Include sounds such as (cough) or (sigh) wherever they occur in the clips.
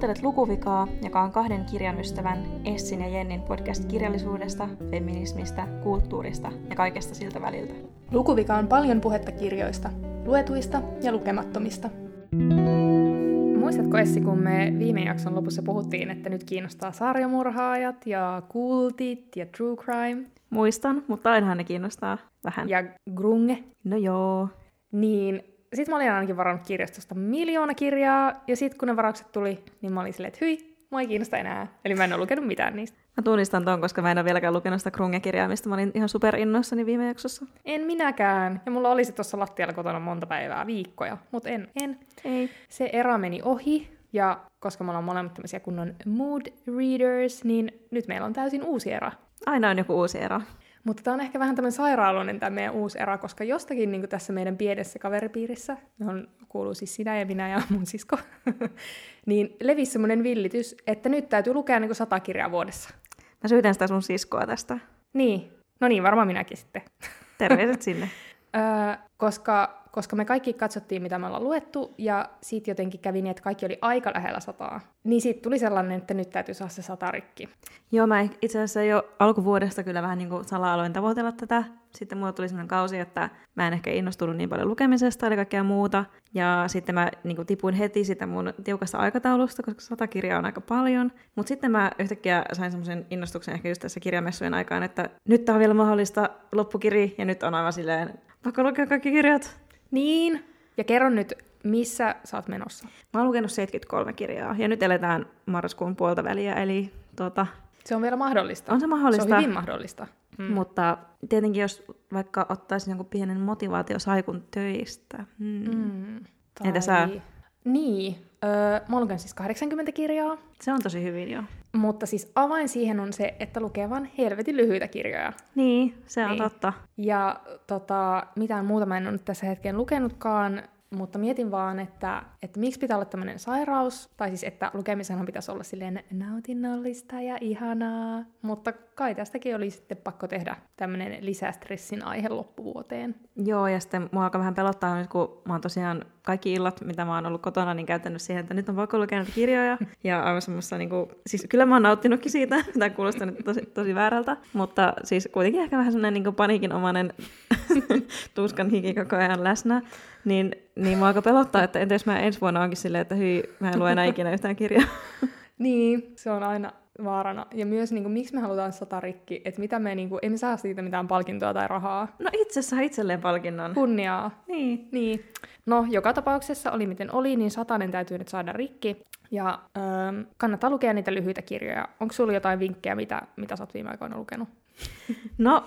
Kuuntelet Lukuvikaa, joka on kahden kirjan ystävän Essin ja Jennin podcast kirjallisuudesta, feminismistä, kulttuurista ja kaikesta siltä väliltä. Lukuvika on paljon puhetta kirjoista, luetuista ja lukemattomista. Muistatko Essi, kun me viime jakson lopussa puhuttiin, että nyt kiinnostaa sarjamurhaajat ja kultit ja true crime? Muistan, mutta ainahan ne kiinnostaa vähän. Ja grunge. No joo. Niin sitten mä olin ainakin varannut kirjastosta miljoona kirjaa, ja sitten kun ne varaukset tuli, niin mä olin silleen, että hyi, mua ei kiinnosta enää. Eli mä en ole lukenut mitään niistä. Mä tunnistan ton, koska mä en ole vieläkään lukenut sitä Krunge-kirjaa, mistä mä olin ihan superinnoissani viime jaksossa. En minäkään. Ja mulla oli se tuossa lattialla kotona monta päivää, viikkoja. Mutta en, en. Ei. Se era meni ohi, ja koska me ollaan molemmat tämmöisiä kunnon mood readers, niin nyt meillä on täysin uusi era. Aina on joku uusi era. Mutta tämä on ehkä vähän tämmöinen sairaaloinen tämä meidän uusi era, koska jostakin niin tässä meidän pienessä kaveripiirissä, johon kuuluu siis sinä ja minä ja mun sisko, (laughs) niin levisi semmoinen villitys, että nyt täytyy lukea niin sata kirjaa vuodessa. Mä syytän sitä sun siskoa tästä. Niin, no niin, varmaan minäkin sitten. Terveiset sinne. (laughs) öö, koska koska me kaikki katsottiin, mitä me ollaan luettu, ja siitä jotenkin kävi niin, että kaikki oli aika lähellä sataa. Niin siitä tuli sellainen, että nyt täytyy saada se sata rikki. Joo, mä itse asiassa jo alkuvuodesta kyllä vähän niin kuin salaa tavoitella tätä. Sitten mulla tuli sellainen kausi, että mä en ehkä innostunut niin paljon lukemisesta ja kaikkea muuta. Ja sitten mä niin kuin tipuin heti sitä mun tiukasta aikataulusta, koska sata kirjaa on aika paljon. Mutta sitten mä yhtäkkiä sain semmoisen innostuksen ehkä just tässä kirjamessujen aikaan, että nyt tää on vielä mahdollista loppukiri, ja nyt on aivan silleen, pakko lukea kaikki kirjat. Niin, ja kerro nyt, missä sä oot menossa? Mä oon lukenut 73 kirjaa, ja nyt eletään marraskuun puolta väliä, eli tota... Se on vielä mahdollista. On se mahdollista. Se on hyvin mahdollista. Hmm. Mutta tietenkin, jos vaikka ottaisin jonkun pienen motivaatiosaikun töistä. Hmm. Hmm. Tai... Entä sä? Niin, öö, mä luken siis 80 kirjaa. Se on tosi hyvin jo. Mutta siis avain siihen on se, että lukee vain helvetin lyhyitä kirjoja. Niin, se on niin. totta. Ja tota, mitään muuta mä en ole tässä hetken lukenutkaan, mutta mietin vaan, että, että miksi pitää olla tämmöinen sairaus, tai siis että lukemisenhan pitäisi olla silleen nautinnollista ja ihanaa, mutta kai tästäkin oli sitten pakko tehdä tämmöinen lisästressin aihe loppuvuoteen. Joo, ja sitten mua alkaa vähän pelottaa nyt, kun mä oon tosiaan kaikki illat, mitä mä oon ollut kotona, niin käyttänyt siihen, että nyt on pakko lukea näitä kirjoja. (laughs) Ja aivan semmoista, niin kuin, siis kyllä mä oon nauttinutkin siitä, (laughs) tämä kuulostaa nyt tosi, tosi väärältä, mutta siis kuitenkin ehkä vähän semmoinen niin paniikinomainen (laughs) tuskan hiki koko ajan läsnä. Niin, niin mua alkaa pelottaa, että entä jos mä ensi vuonna onkin silleen, että hyi, mä en lue enää ikinä yhtään kirjaa. niin, se on aina vaarana. Ja myös niin kuin, miksi me halutaan sata rikki, että mitä me, niin kuin, emme saa siitä mitään palkintoa tai rahaa. No itse saa itselleen palkinnon. Kunniaa. Niin. niin. No, joka tapauksessa oli miten oli, niin satanen täytyy nyt saada rikki. Ja öö, kannattaa lukea niitä lyhyitä kirjoja. Onko sulla jotain vinkkejä, mitä, mitä sä oot viime aikoina lukenut? (laughs) No,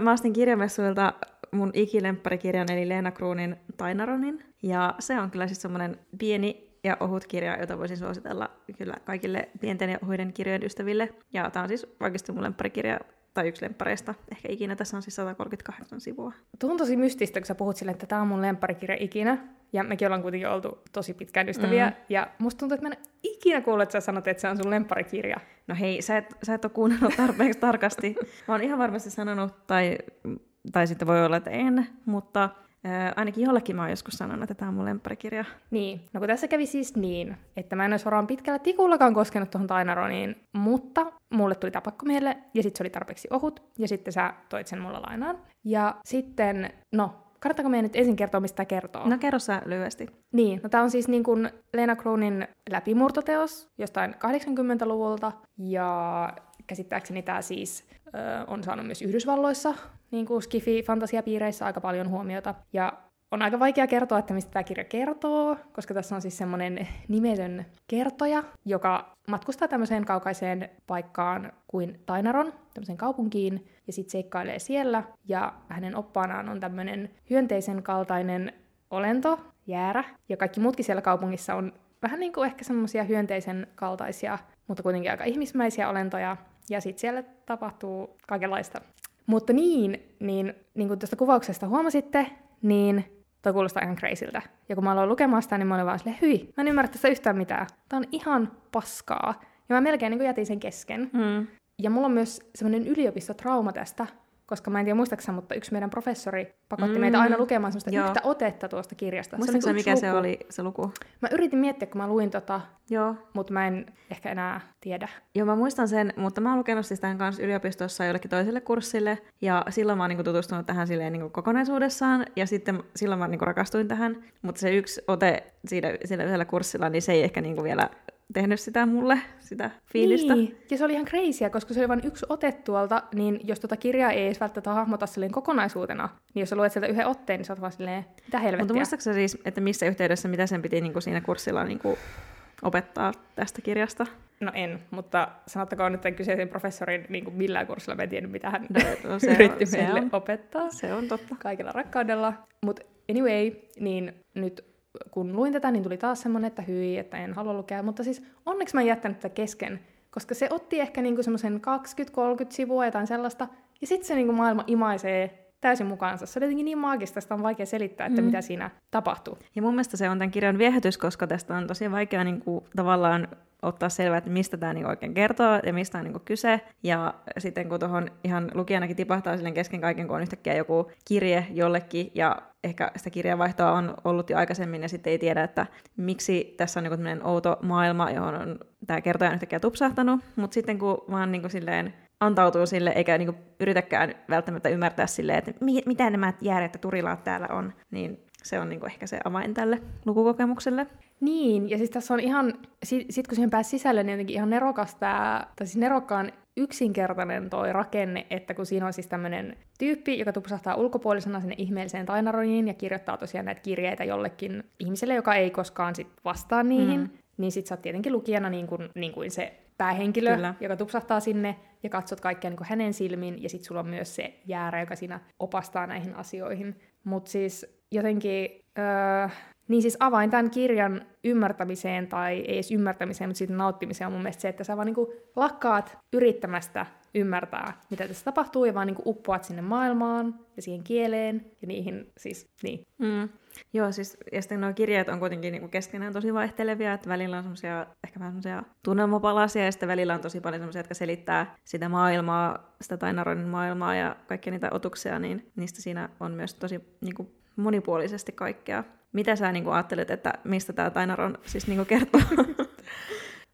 mä ostin kirjamessuilta mun ikilempparikirjan, eli Leena Kruunin Tainaronin. Ja se on kyllä siis semmoinen pieni ja ohut kirja, jota voisin suositella kyllä kaikille pienten ja ohuiden kirjojen ystäville. Ja tämä on siis oikeasti mun lempparikirja tai yksi lemppareista ehkä ikinä. Tässä on siis 138 sivua. Tuntuu tosi mystistä, kun sä puhut silleen, että tämä on mun lempparikirja ikinä. Ja mekin ollaan kuitenkin oltu tosi pitkään ystäviä. Mm. Ja musta tuntuu, että mä en ikinä kuullut, että sä sanot, että se on sun lempparikirja. No hei, sä et, sä et ole kuunnellut tarpeeksi tarkasti. (laughs) Mä oon ihan varmasti sanonut, tai, tai sitten voi olla, että en, mutta Ää, ainakin jollekin mä oon joskus sanonut, että tämä on mun lempparikirja. Niin, no kun tässä kävi siis niin, että mä en olisi varmaan pitkällä tikullakaan koskenut tuohon Tainaroniin, mutta mulle tuli tapakko mieleen, ja sitten se oli tarpeeksi ohut, ja sitten sä toit sen mulle lainaan. Ja sitten, no, kannattaako meidän nyt ensin kertoa, mistä tämä kertoo? No kerro sä lyhyesti. Niin, no tämä on siis niin kuin Lena Croonin läpimurtoteos jostain 80-luvulta, ja käsittääkseni tämä siis ö, on saanut myös Yhdysvalloissa niin kuin skifi-fantasiapiireissä aika paljon huomiota. Ja on aika vaikea kertoa, että mistä tämä kirja kertoo, koska tässä on siis semmoinen nimetön kertoja, joka matkustaa tämmöiseen kaukaiseen paikkaan kuin Tainaron, tämmöiseen kaupunkiin, ja sitten seikkailee siellä, ja hänen oppaanaan on tämmöinen hyönteisen kaltainen olento, jäärä, ja kaikki muutkin siellä kaupungissa on vähän niin kuin ehkä semmoisia hyönteisen kaltaisia, mutta kuitenkin aika ihmismäisiä olentoja, ja sitten siellä tapahtuu kaikenlaista. Mutta niin, niin, niin kuin tuosta kuvauksesta huomasitte, niin toi kuulostaa ihan crazyltä. Ja kun mä aloin lukemaan sitä, niin mä olin vaan silleen, hyi, mä en ymmärrä tässä yhtään mitään. Tää on ihan paskaa. Ja mä melkein niin kuin jätin sen kesken. Mm. Ja mulla on myös semmoinen yliopistotrauma tästä, koska mä en tiedä muistaaksä, mutta yksi meidän professori pakotti Mm. meitä aina lukemaan semmoista Joo. yhtä otetta tuosta kirjasta. Muistatko mikä se luku. oli se luku? Mä yritin miettiä, kun mä luin tota, Joo. mutta mä en ehkä enää tiedä. Joo, mä muistan sen, mutta mä oon lukenut siis tämän kanssa yliopistossa jollekin toiselle kurssille, ja silloin mä oon niinku tutustunut tähän silleen niinku kokonaisuudessaan, ja sitten silloin mä niinku rakastuin tähän, mutta se yksi ote siinä, sillä yhdellä kurssilla, niin se ei ehkä niinku vielä tehnyt sitä mulle, sitä fiilistä. Niin. Ja se oli ihan crazyä, koska se oli vain yksi ote tuolta, niin jos tuota kirjaa ei edes välttämättä hahmota silleen kokonaisuutena, niin jos sä luet sieltä yhden otteen, niin sä oot vaan silleen, mitä Mutta helvettiä. muistaaksä siis, että missä yhteydessä, mitä sen piti niinku siinä kurssilla niinku opettaa tästä kirjasta? No en, mutta sanottakoon nyt tämän kyseisen professorin niin kuin millään kurssilla, mä en tiedä mitä hän No, no se (laughs) yritti on- se meille on. opettaa. Se on totta. kaikella rakkaudella. Mutta anyway, niin nyt kun luin tätä, niin tuli taas semmoinen, että hyi, että en halua lukea. Mutta siis onneksi mä en jättänyt tätä kesken, koska se otti ehkä niinku semmoisen 20-30 sivua jotain sellaista, ja sitten se niinku maailma imaisee täysin mukaansa. Se oli jotenkin niin maagista, sitä on vaikea selittää, että Mm. mitä siinä tapahtuu. Ja mun mielestä se on tämän kirjan viehätys, koska tästä on tosi vaikea niin kuin, tavallaan ottaa selvää, että mistä tämä niin oikein kertoo ja mistä on niin kuin, kyse. Ja sitten kun tuohon ihan lukijanakin tipahtaa silleen kesken kaiken, kun on yhtäkkiä joku kirje jollekin ja ehkä sitä kirjeenvaihtoa on ollut jo aikaisemmin ja sitten ei tiedä, että miksi tässä on niin outo maailma, johon on tämä kertoja on yhtäkkiä tupsahtanut. Mutta sitten kun vaan niin kuin, silleen antautuu sille, eikä niinku yritäkään välttämättä ymmärtää silleen, että mi- mitä nämä jääret ja turilaat täällä on, niin se on niinku ehkä se avain tälle lukukokemukselle. Niin, ja siis tässä on ihan, sit, sit kun siihen pääsi sisälle, niin jotenkin ihan nerokas tää, tai siis nerokkaan yksinkertainen toi rakenne, että kun siinä on siis tämmöinen tyyppi, joka tupsahtaa ulkopuolisena sinne ihmeelliseen tainaroniin ja kirjoittaa tosiaan näitä kirjeitä jollekin ihmiselle, joka ei koskaan sit vastaa niihin, Mm. mm. niin sit sä oot tietenkin lukijana niin kuin, niin kuin se päähenkilö, Kyllä. joka tupsahtaa sinne ja katsot kaikkea niin kuin hänen silmin, ja sitten sulla on myös se jäärä, joka siinä opastaa näihin asioihin. Mutta siis jotenkin, öö, niin siis avain tämän kirjan ymmärtämiseen, tai ei edes ymmärtämiseen, mutta siitä nauttimiseen on mun mielestä se, että sä vaan niin kuin lakkaat yrittämästä ymmärtää, mitä tässä tapahtuu, ja vaan niin kuin uppoat sinne maailmaan ja siihen kieleen ja niihin, siis niin. Mm. Joo, siis, ja sitten nuo kirjeet on kuitenkin niinku keskenään tosi vaihtelevia, että välillä on semmoisia ehkä vähän semmoisia tunnelmapalasia, ja sitten välillä on tosi paljon semmoisia, jotka selittää sitä maailmaa, sitä Tainaronin maailmaa ja kaikkia niitä otuksia, niin niistä siinä on myös tosi niinku, monipuolisesti kaikkea. Mitä sä niinku ajattelet, että mistä tämä Tainaron siis niinku kertoo? (laughs)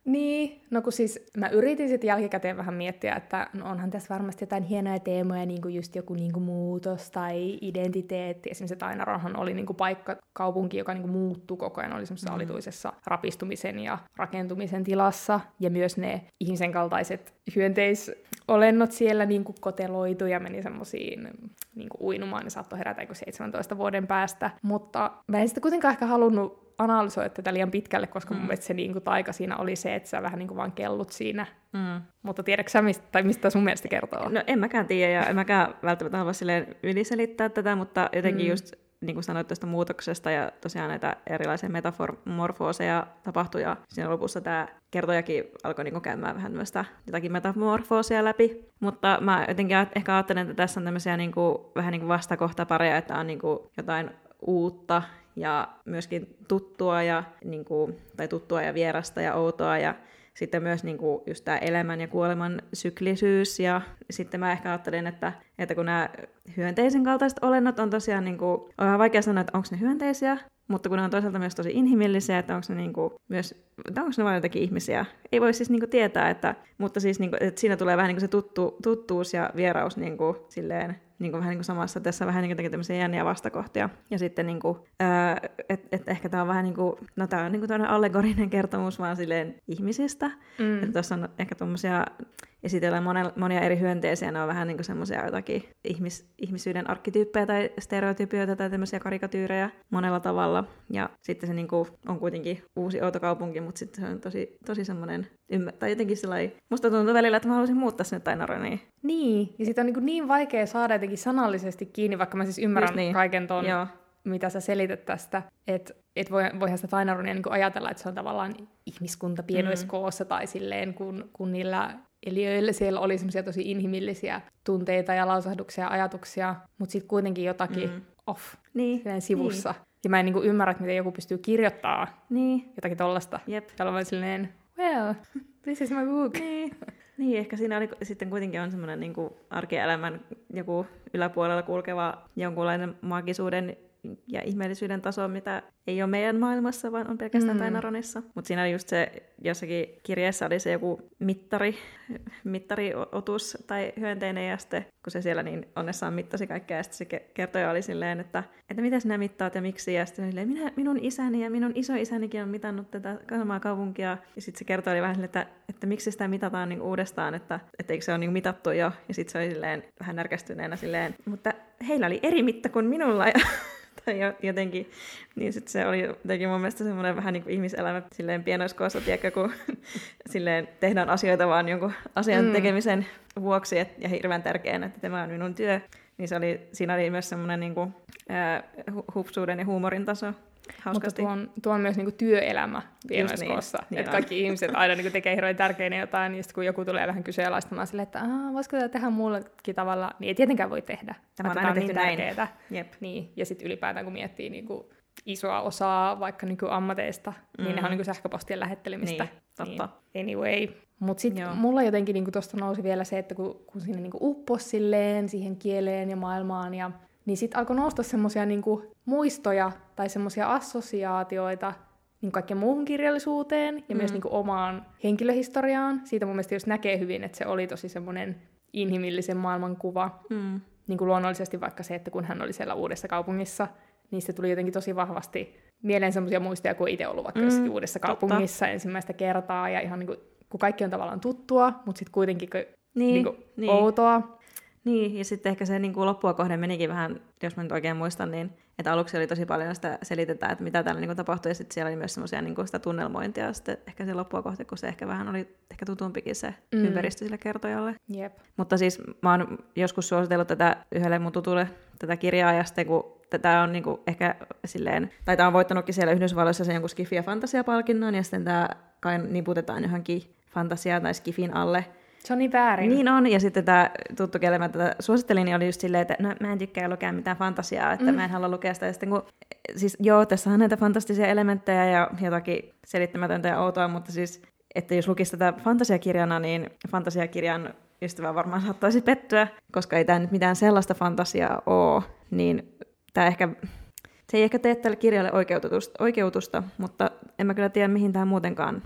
Niin, no kun siis mä yritin sitten jälkikäteen vähän miettiä, että no onhan tässä varmasti jotain hienoja teemoja, niin kuin just joku niin kuin muutos tai identiteetti. Esimerkiksi Tainaronhan oli niin kuin paikka, kaupunki, joka niin kuin muuttui koko ajan, oli semmoisessa Mm. alituisessa rapistumisen ja rakentumisen tilassa. Ja myös ne ihmisen kaltaiset hyönteisolennot siellä niin kuin koteloitu ja meni semmoisiin niin uinumaan ja saattoi herätä joku 17 vuoden päästä. Mutta mä en sitten kuitenkaan ehkä halunnut analysoida tätä liian pitkälle, koska mun Mm. mielestä se niin kuin, taika siinä oli se, että sä vähän niin kuin vaan kellut siinä. mm. Mutta tiedätkö sä, mistä, tai mistä sun mielestä kertoo? No en mäkään tiedä, ja en mäkään välttämättä halua silleen yliselittää tätä, mutta jotenkin mm. Just niin kuin sanoit tuosta muutoksesta ja tosiaan näitä erilaisia metamorfooseja tapahtui ja siinä lopussa tämä kertojakin alkoi niin käymään vähän tämmöistä jotakin metamorfoosia läpi, mutta mä jotenkin ehkä ajattelen, että tässä on tämmöisiä niin kuin, vähän niin kuin vastakohtapareja, että on niin kuin jotain uutta ja myöskin tuttua, ja, niin kuin, tai tuttua ja vierasta ja outoa ja sitten myös niin kuin just tämä elämän ja kuoleman syklisyys. Ja sitten mä ehkä ajattelen, että, että kun nämä hyönteisen kaltaiset olennot on tosiaan, niin kuin, on vähän vaikea sanoa, että onko ne hyönteisiä, mutta kun ne on toisaalta myös tosi inhimillisiä, että onko ne niin kuin, myös, että onko ne vain jotakin ihmisiä. Ei voi siis niin kuin tietää, että, mutta siis niin kuin, että siinä tulee vähän niin kuin se tuttu, tuttuus ja vieraus niin kuin, silleen, niin kuin vähän niin kuin samassa, tässä vähän niin kuin tämmöisiä jänniä vastakohtia. Ja sitten niin kuin, että et ehkä tämä on vähän niin kuin, no tämä on niin kuin allegorinen kertomus vaan silleen ihmisistä. Mm. Että tuossa on ehkä tuommoisia, esitellään monia, monia eri hyönteisiä, ne on vähän niin kuin semmoisia jotakin ihmis, ihmisyyden arkkityyppejä tai stereotypioita tai tämmöisiä karikatyyrejä monella tavalla. Ja sitten se niin kuin on kuitenkin uusi outo kaupunki, mutta sitten se on tosi, tosi semmoinen, ymmär- tai jotenkin sellainen, musta tuntuu välillä, että mä haluaisin muuttaa sinne Tainaroniin. Niin, ja sitä on niin, niin vaikea saada jotenkin sanallisesti kiinni, vaikka mä siis ymmärrän Just niin. kaiken ton, Joo. mitä sä selität tästä. Että et voi, voihan sitä Tainaronia niin ajatella, että se on tavallaan ihmiskunta pienoissa Mm. koossa, tai silleen, kun, kun niillä eliöillä siellä oli semmoisia tosi inhimillisiä tunteita ja lausahduksia ja ajatuksia, mutta sitten kuitenkin jotakin Mm. off Niin, silleen sivussa. Ja mä en niin kuin ymmärrä, että miten joku pystyy kirjoittaa niin, jotakin tollasta. jep. Ja olla vaan silleen, well, this is my book. Niin. Niin, ehkä siinä oli, sitten kuitenkin on semmoinen niin arkielämän joku yläpuolella kulkeva jonkunlainen maagisuuden ja ihmeellisyyden taso, mitä ei ole meidän maailmassa, vaan on pelkästään mm. Tainaronissa. Mutta siinä oli just se, jossakin kirjeessä oli se joku mittari, mittariotus tai hyönteinen, ja sitten kun se siellä niin onnessaan mittasi kaikkea, ja sitten se kertoja oli silleen, että, että mitä sinä mittaat ja miksi, ja sitten silleen, minä, minun isäni ja minun isoisänikin on mitannut tätä samaa kaupunkia, ja sitten se kertoi oli vähän silleen, että, että miksi sitä mitataan niin uudestaan, että, että eikö se ole niin mitattu jo, ja sitten se oli silleen vähän närkästyneenä silleen, mutta heillä oli eri mitta kuin minulla, ja (laughs) tai jotenkin, niin sitten se oli jotenkin mun mielestä semmoinen vähän niin kuin ihmiselämä silleen pienoiskoossa, tiedätkö, kun (laughs) silleen tehdään asioita vaan jonkun asian mm. tekemisen vuoksi et, ja hirveän tärkeänä, että tämä on minun työ. Niin se oli, siinä oli myös semmoinen niin kuin, hupsuuden ja huumorin taso Hauskasti. Mutta tuo on, tuo on myös niinku työelämä pienoiskoossa. Niin, että kaikki ihmiset aina niinku tekee hirveän (laughs) tärkeänä jotain, niin kun joku tulee vähän kyseenalaistamaan silleen, että voisiko tätä tehdä muullekin tavalla, niin ei tietenkään voi tehdä. Tämä on aina tehty niin tärkeää. Jep. Niin, ja sitten ylipäätään kun miettii niinku isoa osaa vaikka nykyammateista, mm. niin ne on niinku sähköpostien lähettelemistä. Niin, totta. Niin, anyway. Mutta sitten mulla jotenkin niinku tuosta nousi vielä se, että kun, kun sinne niinku upposi silleen siihen kieleen ja maailmaan ja niin sitten alkoi nousta semmoisia niinku muistoja tai semmoisia assosiaatioita niin kaikkeen muuhun kirjallisuuteen ja mm. myös niinku omaan henkilöhistoriaan. Siitä mun mielestä jos näkee hyvin, että se oli tosi semmoinen inhimillisen maailman kuva. Mm. Niin kuin luonnollisesti vaikka se, että kun hän oli siellä uudessa kaupungissa, niin se tuli jotenkin tosi vahvasti mieleen semmoisia muistoja, kun itse ollut vaikka mm, uudessa kaupungissa totta. ensimmäistä kertaa, ja ihan niin kuin, kun kaikki on tavallaan tuttua, mutta sitten kuitenkin niin, niin kuin niin. outoa. Niin, ja sitten ehkä se niin kuin loppua kohden menikin vähän, jos mä nyt oikein muistan, niin että aluksi oli tosi paljon sitä selitetään, että mitä täällä niin kuin tapahtui, ja sitten siellä oli myös semmoisia niin sitä tunnelmointia, ja sitten ehkä se loppua kohti, kun se ehkä vähän oli ehkä tutumpikin se mm. ympäristö sille kertojalle. Yep. Mutta siis mä oon joskus suositellut tätä yhdelle mun tutulle tätä kirjaa, ja sitten kun tätä on niin kuin ehkä silleen, tai tämä on voittanutkin siellä Yhdysvalloissa sen jonkun Skifi- ja Fantasia-palkinnon, ja sitten tämä kai niputetaan johonkin fantasia- tai Skifin alle, se on niin väärin. Niin on, ja sitten tämä tuttu kieli, mä tätä suosittelin, niin oli just silleen, että no, mä en tykkää lukea mitään fantasiaa, että mm. mä en halua lukea sitä. Ja sitten kun, siis joo, tässä on näitä fantastisia elementtejä ja jotakin selittämätöntä ja outoa, mutta siis, että jos lukisi tätä fantasiakirjana, niin fantasiakirjan ystävä varmaan saattaisi pettyä, koska ei tämä nyt mitään sellaista fantasiaa ole, niin tämä ehkä, se ei ehkä tee tälle kirjalle oikeutusta, oikeutusta, mutta en mä kyllä tiedä, mihin tämä muutenkaan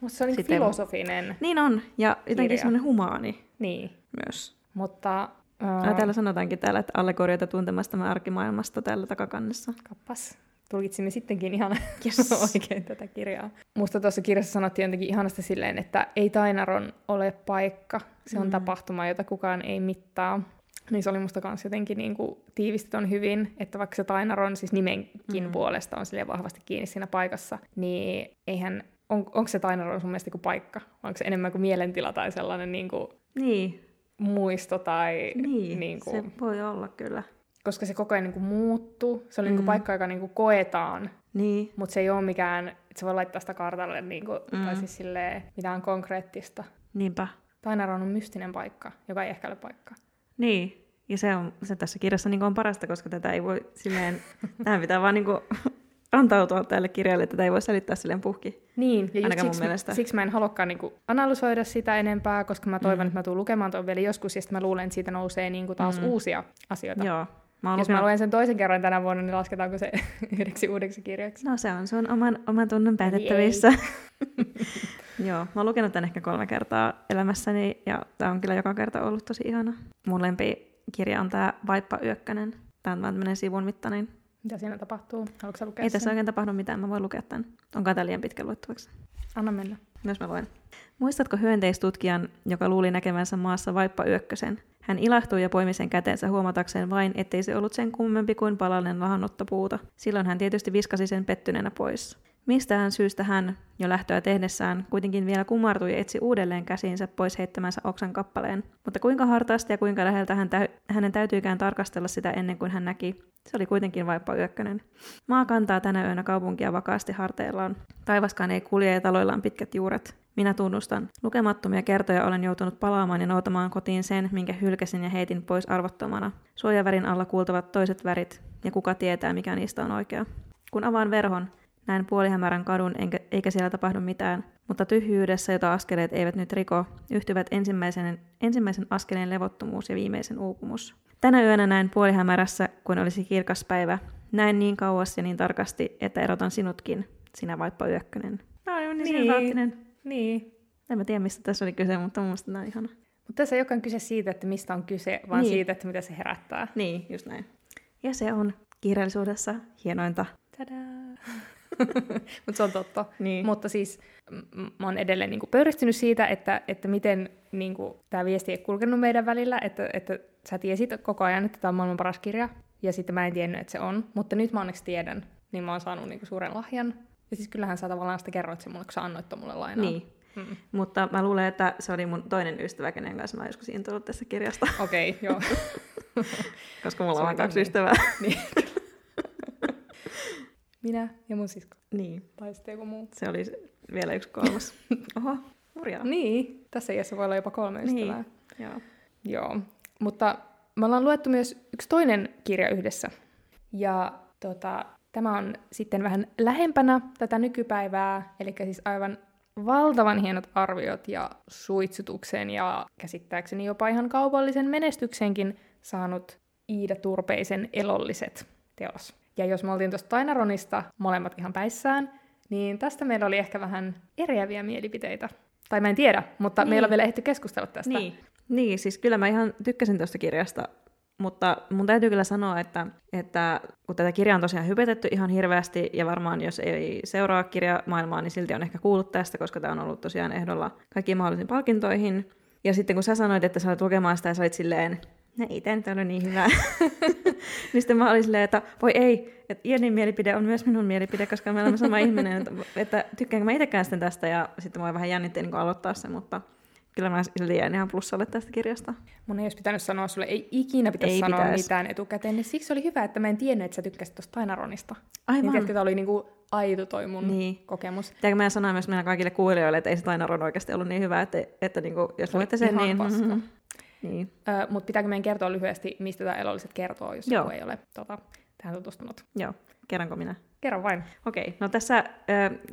mutta se on niin filosofinen Niin on, ja jotenkin semmoinen humaani niin. myös. Mutta... Uh... täällä sanotaankin täällä, että allegorioita tuntemastamme arkimaailmasta täällä takakannessa. Kappas. Tulkitsimme sittenkin ihan (laughs) yes. oikein tätä kirjaa. Musta tuossa kirjassa sanottiin jotenkin ihanasti silleen, että ei Tainaron ole paikka. Se on mm. tapahtuma, jota kukaan ei mittaa. Niin se oli musta kanssa jotenkin niin kuin tiivistetty hyvin, että vaikka se Tainaron siis nimenkin mm. puolesta on sille vahvasti kiinni siinä paikassa, niin eihän on, onko se Tainaro sun mielestä kuin paikka? Onko se enemmän kuin mielentila tai sellainen niin kuin niin. muisto tai... Niin, niin kuin, se voi olla kyllä. Koska se koko ajan niin kuin muuttuu. Se oli mm. niin kuin paikka, joka niin kuin koetaan. Niin. Mutta se ei ole mikään, että se voi laittaa sitä kartalle niin kuin, mm. tai siis silleen, mitään konkreettista. Niinpä. Tainaro on mystinen paikka, joka ei ehkä ole paikka. Niin, ja se on se tässä kirjassa niin on parasta, koska tätä ei voi silleen, (laughs) tähän pitää vaan niin kuin antautua tälle kirjalle, että tätä ei voi selittää silleen puhki. Niin, ja just siksi, mielestä. siksi mä en halukaan niinku analysoida sitä enempää, koska mä toivon, mm. että mä tuun lukemaan tuon vielä joskus, ja sitten mä luulen, että siitä nousee niinku taas mm. uusia asioita. Joo. Mä Jos mä luen sen toisen kerran tänä vuonna, niin lasketaanko se (laughs) yhdeksi uudeksi kirjaksi? No se on sun oman, oman tunnon päätettävissä. (laughs) Joo, mä oon lukenut tämän ehkä kolme kertaa elämässäni, ja tämä on kyllä joka kerta ollut tosi ihana. Mun lempikirja on tämä Vaippa Yökkänen. Tämä on tämmöinen sivun mittainen mitä siinä tapahtuu? Haluatko lukea Ei tässä oikein tapahdu mitään, mä voin lukea tämän. Onko tämä liian pitkä luettavaksi? Anna mennä. Myös mä luen. Muistatko hyönteistutkijan, joka luuli näkevänsä maassa vaippa yökkösen? Hän ilahtui ja poimi sen käteensä huomatakseen vain, ettei se ollut sen kummempi kuin palallinen lahannottopuuta. Silloin hän tietysti viskasi sen pettyneenä pois. Mistähän syystä hän, jo lähtöä tehdessään, kuitenkin vielä kumartui ja etsi uudelleen käsiinsä pois heittämänsä oksan kappaleen. Mutta kuinka hartaasti ja kuinka läheltä hän täy- hänen täytyykään tarkastella sitä ennen kuin hän näki. Se oli kuitenkin vaippa yökkönen. Maa kantaa tänä yönä kaupunkia vakaasti harteillaan. Taivaskaan ei kulje ja taloilla on pitkät juuret. Minä tunnustan. Lukemattomia kertoja olen joutunut palaamaan ja noutamaan kotiin sen, minkä hylkäsin ja heitin pois arvottomana. Suojavärin alla kuultavat toiset värit, ja kuka tietää, mikä niistä on oikea. Kun avaan verhon, Näin puolihämärän kadun, enkä, eikä siellä tapahdu mitään, mutta tyhjyydessä, jota askeleet eivät nyt riko, yhtyvät ensimmäisen, ensimmäisen askeleen levottomuus ja viimeisen uupumus. Tänä yönä näin puolihämärässä, kun olisi kirkas päivä. Näin niin kauas ja niin tarkasti, että erotan sinutkin, sinä vaippa yökkönen. No, niin, niin. sympaattinen. Niin. En mä tiedä, mistä tässä oli kyse, mutta mun mielestä on ihana. Mutta tässä ei olekaan kyse siitä, että mistä on kyse, vaan Niin. siitä, että mitä se herättää. Niin, just näin. Ja se on kirjallisuudessa hienointa. Tadaa! (laughs) (laughs) Mutta se on totta. Niin. Mutta siis mä oon edelleen niinku pöyristynyt siitä, että, että miten niinku, tämä viesti ei kulkenut meidän välillä, että, että sä tiesit koko ajan, että tämä on maailman paras kirja, ja sitten mä en tiennyt, että se on. Mutta nyt mä onneksi tiedän, niin mä oon saanut niinku suuren lahjan. Ja siis kyllähän sä tavallaan sitä kerroit sen mulle, kun sä annoit mulle lainaa. Niin. Mm. Mutta mä luulen, että se oli mun toinen ystävä, kenen kanssa mä joskus intoillut tässä kirjasta, Okei, okay, joo. (laughs) koska mulla on vain kaksi niin. ystävää. niin. (laughs) Minä ja mun sisko. niin, Tai sitten joku muu. se oli vielä yksi kolmas. (laughs) Oho, hurjaa. Niin, tässä iässä voi olla jopa kolme ystävää. Niin. Joo. Joo, mutta me ollaan luettu myös yksi toinen kirja yhdessä. Ja tota, tämä on sitten vähän lähempänä tätä nykypäivää, eli siis aivan valtavan hienot arviot ja suitsutuksen ja käsittääkseni jopa ihan kaupallisen menestyksenkin saanut Iida Turpeisen elolliset teos. Ja jos me oltiin tuosta Tainaronista molemmat ihan päissään, niin tästä meillä oli ehkä vähän eriäviä mielipiteitä. Tai mä en tiedä, mutta Niin. meillä on vielä ehditty keskustella tästä. Niin. niin, siis kyllä mä ihan tykkäsin tuosta kirjasta, mutta mun täytyy kyllä sanoa, että, että kun tätä kirjaa on tosiaan hypetetty ihan hirveästi, ja varmaan jos ei seuraa kirjamaailmaa, niin silti on ehkä kuullut tästä, koska tämä on ollut tosiaan ehdolla kaikkiin mahdollisiin palkintoihin. Ja sitten kun sä sanoit, että sä olet lukemaan sitä ja sä olit silleen, no ei tämä nyt ole niin hyvä. (laughs) niin sitten mä olin silleen, että voi ei, että Ienin mielipide on myös minun mielipide, koska me olemme sama ihminen, että, että tykkäänkö mä itsekään sitten tästä, ja sitten mua vähän jännitti niin aloittaa se, mutta kyllä mä silti jäin ihan plussalle tästä kirjasta. Mun ei olisi pitänyt sanoa sulle, ei ikinä pitäisi Ei sanoa pitäis. mitään etukäteen, niin siksi oli hyvä, että mä en tiennyt, että sä tykkäsit tuosta Tainaronista. Niin Aivan. tiedätkö, tämä oli niinku aito toi mun Niin. kokemus. Pitääkö meidän sanoa myös meidän kaikille kuulijoille, että ei se Tainaron oikeasti ollut niin hyvä, että, että niin kuin, jos luette sen, niin... paska. (laughs) niin. Ö, Mutta pitääkö meidän kertoa lyhyesti, mistä tämä elolliset kertoo, jos Joo. joku ei ole tota, tähän tutustunut. Joo, kerranko minä? Kerro vain. Okei, no tässä äh,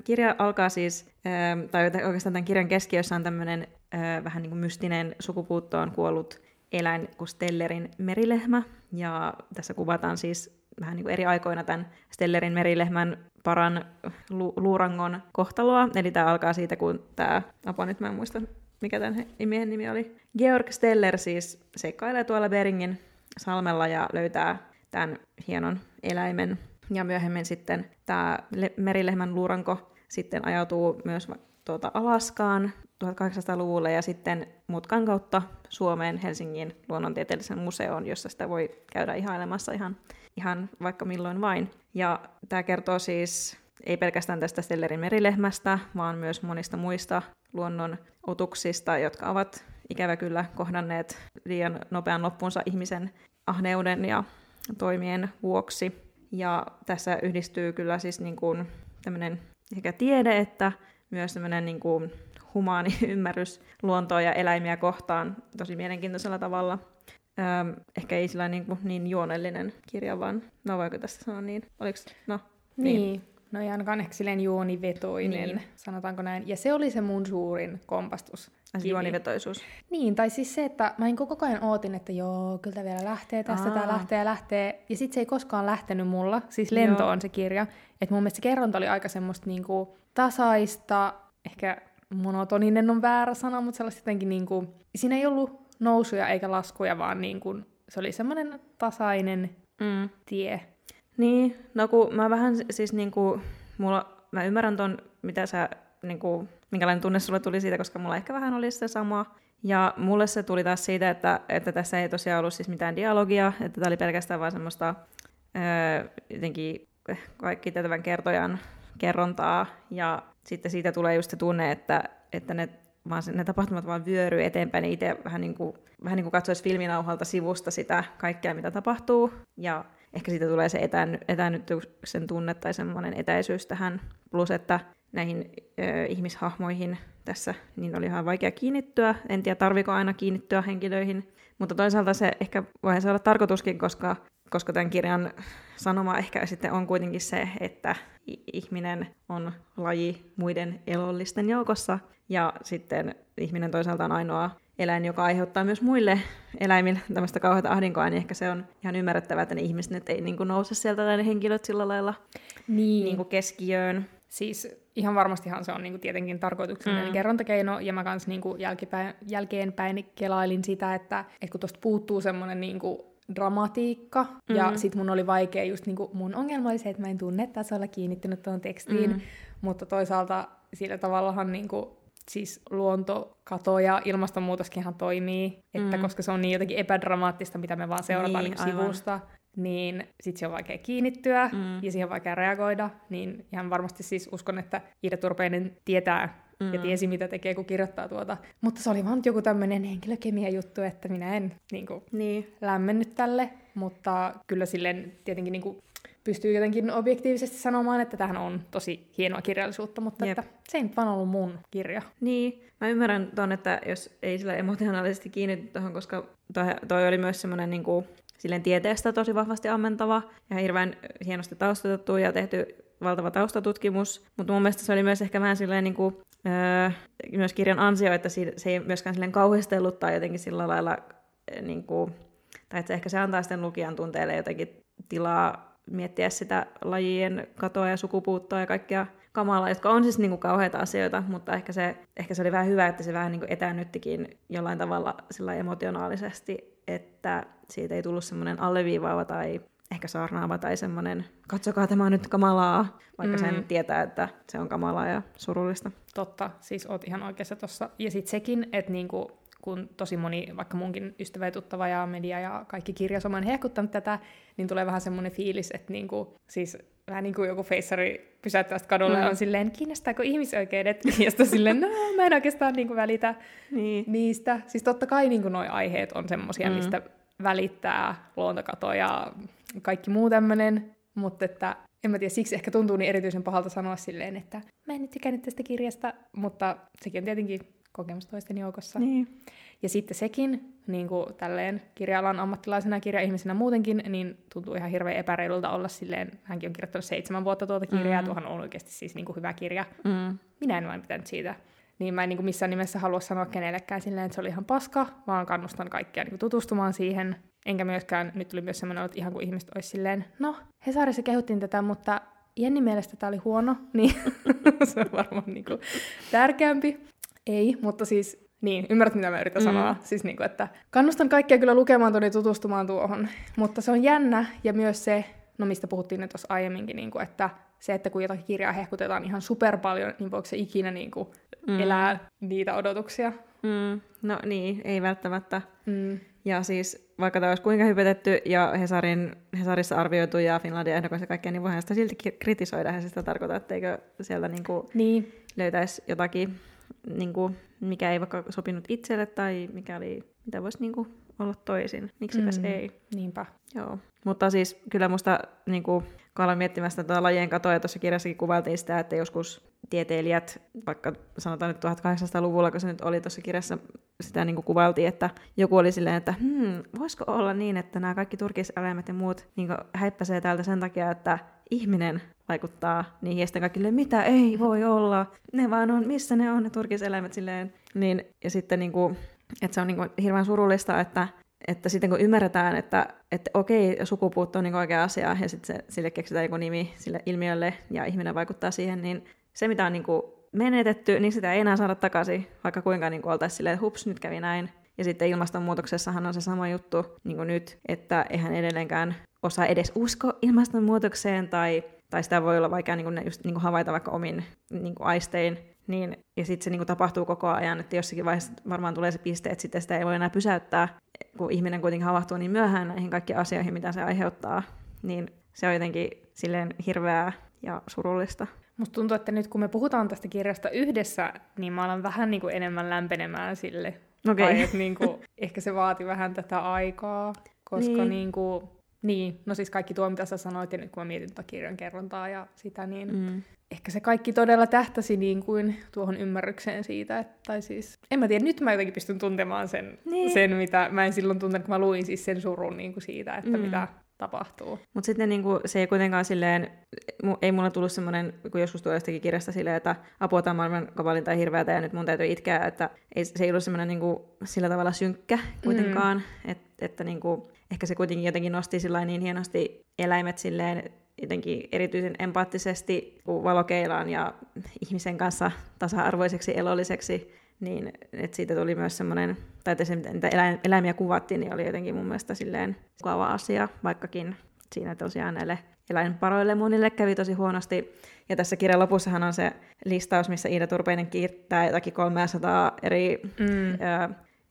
kirja alkaa siis, äh, tai oikeastaan tämän kirjan keskiössä on tämmöinen äh, vähän niin kuin mystinen sukupuuttoon kuollut eläin kuin Stellerin merilehmä. Ja tässä kuvataan siis vähän niin kuin eri aikoina tämän Stellerin merilehmän paran lu- luurangon kohtaloa. Eli tämä alkaa siitä, kun tämä, apua nyt mä en muista, mikä tämän he- miehen nimi oli. Georg Steller siis seikkailee tuolla Beringin salmella ja löytää tämän hienon eläimen. Ja myöhemmin sitten tämä le- merilehmän luuranko sitten ajautuu myös tuota Alaskaan 1800-luvulle ja sitten mutkan kautta Suomeen Helsingin luonnontieteellisen museoon, jossa sitä voi käydä ihailemassa ihan, ihan vaikka milloin vain. Ja tämä kertoo siis ei pelkästään tästä Stellerin merilehmästä, vaan myös monista muista luonnon otuksista, jotka ovat ikävä kyllä kohdanneet liian nopean loppuunsa ihmisen ahneuden ja toimien vuoksi. Ja tässä yhdistyy kyllä siis niin kuin tämmöinen sekä tiede että myös tämmöinen niin kuin humaani (laughs) ymmärrys luontoa ja eläimiä kohtaan tosi mielenkiintoisella tavalla. Öm, ehkä ei sillä niin, kuin niin juonellinen kirja, vaan no voiko tästä sanoa niin? Oliko, no, Niin. niin. No ei ainakaan ehkä silleen juonivetoinen, Niin. sanotaanko näin. Ja se oli se mun suurin kompastus. Kivi. juonivetoisuus. Niin, tai siis se, että mä niin koko ajan ootin, että joo, kyllä vielä lähtee tästä, tää Aa. lähtee ja lähtee. Ja sit se ei koskaan lähtenyt mulla, siis Lento Joo. on se kirja. Että mun mielestä se kerronta oli aika semmoista niinku tasaista, ehkä monotoninen on väärä sana, mutta sellaista jotenkin niinku, siinä ei ollut nousuja eikä laskuja, vaan niinku, se oli semmoinen tasainen Mm. tie. Niin, no kun mä vähän siis niinku, mulla, mä ymmärrän ton, mitä sä, niinku, minkälainen tunne sulle tuli siitä, koska mulla ehkä vähän oli sitä samaa. Ja mulle se tuli taas siitä, että, että tässä ei tosiaan ollut siis mitään dialogia, että tämä oli pelkästään vaan semmoista öö, jotenkin kaikki tietävän kertojan kerrontaa, ja sitten siitä tulee just se tunne, että, että ne, vaan se, ne tapahtumat vaan vyöryy eteenpäin, niin itse vähän niin kuin, vähän niin kuin katsoisi filminauhalta sivusta sitä kaikkea, mitä tapahtuu, ja ehkä siitä tulee se etäny, etänytyksen tunne tai semmoinen etäisyys tähän, plus että näihin ö, ihmishahmoihin tässä niin oli ihan vaikea kiinnittyä. En tiedä, tarviko aina kiinnittyä henkilöihin, mutta toisaalta se ehkä voi olla tarkoituskin, koska koska tämän kirjan sanoma ehkä sitten on kuitenkin se, että ihminen on laji muiden elollisten joukossa, ja sitten ihminen toisaalta on ainoa eläin, joka aiheuttaa myös muille eläimille tämmöistä kauheata ahdinkoa, niin ehkä se on ihan ymmärrettävää, että ne ihmiset nyt ei niin kuin nouse sieltä tai ne henkilöt sillä lailla niin. Niin kuin keskiöön. Siis ihan varmastihan se on niin kuin tietenkin tarkoituksellinen mm. kerrontakeino, ja mä kans niin kuin jälkipäin, jälkeenpäin kelailin sitä, että, että kun tuosta puuttuu semmoinen niin kuin dramatiikka, mm. ja sit mun oli vaikea just niinku, mun ongelma oli se, että mä en tunnetasolla kiinnittynyt tuohon tekstiin, mm. mutta toisaalta sillä tavallahan niinku, siis luontokato ja ilmastonmuutoskinhan toimii, että mm. koska se on niin jotenkin epädramaattista, mitä me vaan seurataan niin, niin sivusta, niin sit se on vaikea kiinnittyä mm. ja siihen on vaikea reagoida, niin ihan varmasti siis uskon, että Iida Turpeinen tietää mm. ja tiesi, mitä tekee, kun kirjoittaa tuota. Mutta se oli vaan joku tämmöinen henkilökemia juttu, että minä en niin kuin, niin. lämmennyt tälle, mutta kyllä silleen tietenkin niin kuin, pystyy jotenkin objektiivisesti sanomaan, että tähän on tosi hienoa kirjallisuutta, mutta että se ei nyt vaan ollut mun kirja. Niin, mä ymmärrän ton, että jos ei sillä emotionaalisesti kiinnity tuohon, koska toi, toi oli myös semmoinen niin kuin, silleen tieteestä tosi vahvasti ammentava ja hirveän hienosti taustatettu ja tehty valtava taustatutkimus, mutta mun mielestä se oli myös ehkä vähän silleen niin kuin, öö, myös kirjan ansio, että se ei myöskään silleen kauhistellut tai jotenkin sillä lailla, niin kuin, tai että ehkä se antaa sitten lukijan tunteelle jotenkin tilaa miettiä sitä lajien katoa ja sukupuuttoa ja kaikkea kamalaa, jotka on siis niin kuin kauheita asioita, mutta ehkä se, ehkä se oli vähän hyvä, että se vähän niin kuin etäännyttikin jollain tavalla sillä emotionaalisesti, että siitä ei tullut semmoinen alleviivaava tai ehkä saarnaava tai semmoinen, katsokaa tämä on nyt kamalaa, vaikka mm. sen tietää, että se on kamalaa ja surullista. Totta, siis oot ihan oikeassa tossa. Ja sitten sekin, että niinku, kun tosi moni, vaikka munkin ystävä ja tuttava ja media ja kaikki kirjasoman hehkuttanut tätä, niin tulee vähän semmoinen fiilis, että niinku, siis vähän niin kuin joku feissari pysäyttää kadulle mm. on silleen, kiinnostaako ihmisoikeudet? (laughs) Ja sitten silleen, no mä en oikeastaan niin kuin välitä niin. niistä. Siis totta kai niin nuo aiheet on semmoisia, mm. mistä välittää luontokato ja kaikki muu tämmöinen, mutta että en mä tiedä, siksi ehkä tuntuu niin erityisen pahalta sanoa silleen, että mä en nyt tykännyt tästä kirjasta, mutta sekin on tietenkin kokemus toisten joukossa. Niin. Ja sitten sekin, niin kuin tälleen kirja-alan ammattilaisena ja kirjaihmisenä muutenkin, niin tuntuu ihan hirveän epäreilulta olla silleen, hänkin on kirjoittanut seitsemän vuotta tuota kirjaa, mm. tuohan on oikeasti siis niin kuin hyvä kirja. Mm. Minä en vain pitänyt siitä. Niin mä en niin kuin missään nimessä halua sanoa kenellekään silleen, että se oli ihan paska, vaan kannustan kaikkia niin kuin tutustumaan siihen. Enkä myöskään, nyt tuli myös semmoinen, että ihan kuin ihmiset olisi silleen, no, Hesarissa kehuttiin tätä, mutta Jenni mielestä tämä oli huono, (laughs) niin se on varmaan niin kuin tärkeämpi. Ei, mutta siis niin, ymmärrät mitä mä yritän mm. sanoa. Siis niin kuin, että kannustan kaikkia kyllä lukemaan tuonne tutustumaan tuohon. Mutta se on jännä ja myös se, no mistä puhuttiin nyt tuossa aiemminkin, niin kuin, että se, että kun jotakin kirjaa hehkutetaan ihan super paljon, niin voiko se ikinä niin kuin, mm. elää niitä odotuksia? Mm. No niin, ei välttämättä. Mm. Ja siis vaikka tämä olisi kuinka hypetetty ja Hesarin, Hesarissa arvioitu ja Finlandia ehdokas ja kaikkea, niin voihan sitä silti kritisoida. Ja sitä tarkoittaa, etteikö sieltä niin kuin niin. löytäisi jotakin, niin kuin, mikä ei vaikka sopinut itselle tai mikä oli, mitä voisi niin kuin olla toisin. Miksipäs mm. ei. Niinpä. Joo. Mutta siis kyllä musta, niin kuin, kun aloin miettimään sitä tuota lajien katoa, ja tuossa kirjassakin kuvailtiin sitä, että joskus tieteilijät, vaikka sanotaan nyt 1800-luvulla, kun se nyt oli tuossa kirjassa, sitä niin kuin kuvailtiin, että joku oli silleen, että hmm, voisiko olla niin, että nämä kaikki turkiseläimet ja muut niin häippäsee täältä sen takia, että ihminen vaikuttaa niihin, ja sitten kaikille, mitä ei voi olla, ne vaan on, missä ne on ne turkiseläimet silleen, niin, ja sitten niin kuin, että se on niin kuin hirveän surullista, että että sitten kun ymmärretään, että, että okei, sukupuutto on niin oikea asia, ja sitten se, sille keksitään joku nimi sille ilmiölle, ja ihminen vaikuttaa siihen, niin se, mitä on niin kuin menetetty, niin sitä ei enää saada takaisin, vaikka kuinka niin kuin oltaisiin silleen, että hups, nyt kävi näin. Ja sitten ilmastonmuutoksessahan on se sama juttu niin kuin nyt, että eihän edelleenkään osaa edes usko ilmastonmuutokseen, tai, tai sitä voi olla vaikea niin kuin, just, niin kuin havaita vaikka omin niin kuin aistein, niin, ja sitten se niin kuin tapahtuu koko ajan, että jossakin vaiheessa varmaan tulee se piste, että sitten sitä ei voi enää pysäyttää, kun ihminen kuitenkin havahtuu niin myöhään näihin kaikkiin asioihin, mitä se aiheuttaa, niin se on jotenkin silleen hirveää ja surullista. Musta tuntuu, että nyt kun me puhutaan tästä kirjasta yhdessä, niin mä alan vähän niin kuin enemmän lämpenemään sille. Okay. Tai että niin kuin, (laughs) ehkä se vaati vähän tätä aikaa, koska niin. niin kuin, niin, no siis kaikki tuo, mitä sä sanoit, ja nyt kun mä mietin tuota kirjan kerrontaa ja sitä, niin mm. ehkä se kaikki todella tähtäsi niin kuin tuohon ymmärrykseen siitä, että, tai siis, en mä tiedä, nyt mä jotenkin pystyn tuntemaan sen, niin. sen mitä mä en silloin tuntenut, kun mä luin siis sen surun niin kuin siitä, että mm. mitä, tapahtuu. Mutta sitten niinku, se ei kuitenkaan silleen, mu- ei mulla tullut semmoinen, kun joskus tulee jostakin kirjasta silleen, että apua tämä maailman kavalinta ja hirveätä ja nyt mun täytyy itkeä, että ei, se ei ollut semmoinen niinku, sillä tavalla synkkä kuitenkaan, mm. Et, että niinku, ehkä se kuitenkin jotenkin nosti niin hienosti eläimet silleen jotenkin erityisen empaattisesti valokeilaan ja ihmisen kanssa tasa-arvoiseksi elolliseksi, niin että siitä tuli myös semmoinen, tai että se, mitä eläimiä kuvattiin, niin oli jotenkin mun mielestä silleen kuvaa asia, vaikkakin siinä tosiaan näille eläinparoille monille kävi tosi huonosti. Ja tässä kirjan lopussahan on se listaus, missä Iida Turpeinen kiittää jotakin 300 eri mm. ö,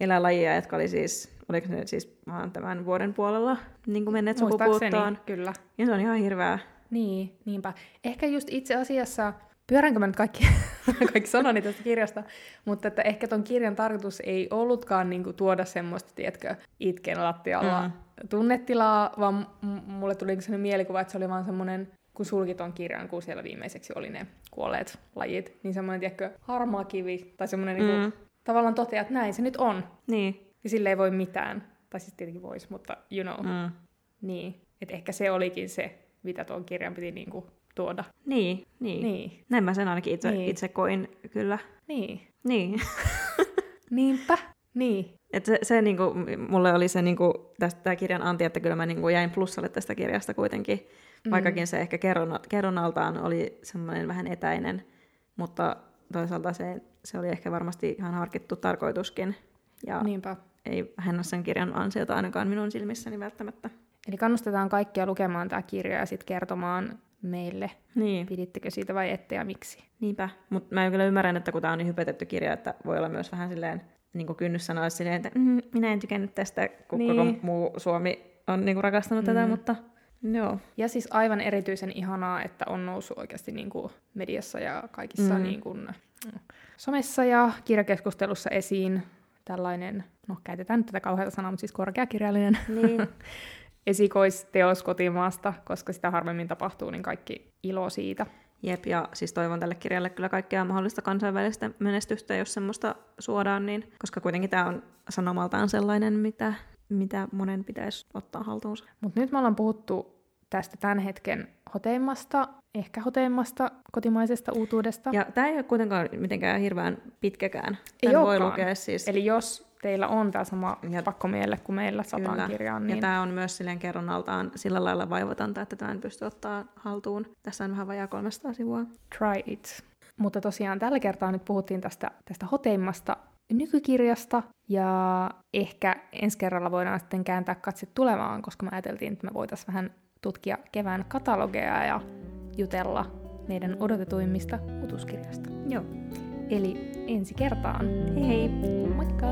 eläinlajia, jotka oli siis oliko ne siis vaan tämän vuoden puolella niin kuin menneet sukupuuttoon. kyllä. Ja se on ihan hirveää. Niin, niinpä. Ehkä just itse asiassa, pyöränkö mä nyt kaikki, (laughs) kaikki sanoni tästä kirjasta, mutta että ehkä ton kirjan tarkoitus ei ollutkaan niinku tuoda semmoista, tiedätkö, itken lattialla mm. tunnetilaa, vaan m- mulle tuli sellainen mielikuva, että se oli vaan semmoinen kun sulki ton kirjan, kun siellä viimeiseksi oli ne kuolleet lajit, niin semmoinen, tiedätkö, harmaa kivi, tai semmoinen niinku mm. niinku, tavallaan toteaa, että näin se nyt on. Niin. Ja sille ei voi mitään. Tai siis tietenkin voisi, mutta you know. Mm. Niin. Että ehkä se olikin se, mitä tuon kirjan piti niinku tuoda. Niin, niin. niin. Näin mä sen ainakin itse, niin. itse koin, kyllä. Niin. Niin. (laughs) Niinpä. Niin. Et se, se niinku, mulle oli se niinku, tästä kirjan anti, että kyllä mä niinku jäin plussalle tästä kirjasta kuitenkin, mm. vaikkakin se ehkä kerron, kerronnaltaan oli semmoinen vähän etäinen, mutta toisaalta se, se oli ehkä varmasti ihan harkittu tarkoituskin. Ja Niinpä ei hän ole sen kirjan ansiota ainakaan minun silmissäni välttämättä. Eli kannustetaan kaikkia lukemaan tämä kirja ja sitten kertomaan meille, niin. pidittekö siitä vai ette ja miksi. Niinpä, mutta mä kyllä ymmärrän, että kun tämä on niin hypetetty kirja, että voi olla myös vähän silleen, niin kuin kynnys sanoa silleen, että mm, minä en tykännyt tästä, kun niin. koko muu Suomi on niin kuin rakastanut mm. tätä, mutta Joo. Ja siis aivan erityisen ihanaa, että on noussut oikeasti niin kuin mediassa ja kaikissa mm. niin kuin, somessa ja kirjakeskustelussa esiin tällainen, no käytetään nyt tätä kauheata sanaa, mutta siis korkeakirjallinen niin. (laughs) esikoisteos kotimaasta, koska sitä harvemmin tapahtuu, niin kaikki ilo siitä. Jep, ja siis toivon tälle kirjalle kyllä kaikkea mahdollista kansainvälistä menestystä, jos semmoista suodaan, niin, koska kuitenkin tämä on sanomaltaan sellainen, mitä, mitä monen pitäisi ottaa haltuunsa. Mutta nyt me ollaan puhuttu tästä tämän hetken hoteimmasta, ehkä hoteimmasta kotimaisesta uutuudesta. Ja tämä ei ole kuitenkaan mitenkään hirveän pitkäkään. Ei Tän voi lukea siis... Eli jos teillä on tämä sama ja, pakkomielle kuin meillä sataan kirjaan. Niin... Ja tämä on myös silleen kerronnaltaan sillä lailla vaivatonta, että tämän pystyy ottaa haltuun. Tässä on vähän vajaa 300 sivua. Try it. Mutta tosiaan tällä kertaa nyt puhuttiin tästä, tästä hoteimmasta nykykirjasta, ja ehkä ensi kerralla voidaan sitten kääntää katse tulevaan, koska me ajateltiin, että me voitaisiin vähän tutkia kevään katalogeja ja jutella meidän odotetuimmista utuskirjasta. Joo. Eli ensi kertaan. Hei hei! Moikka!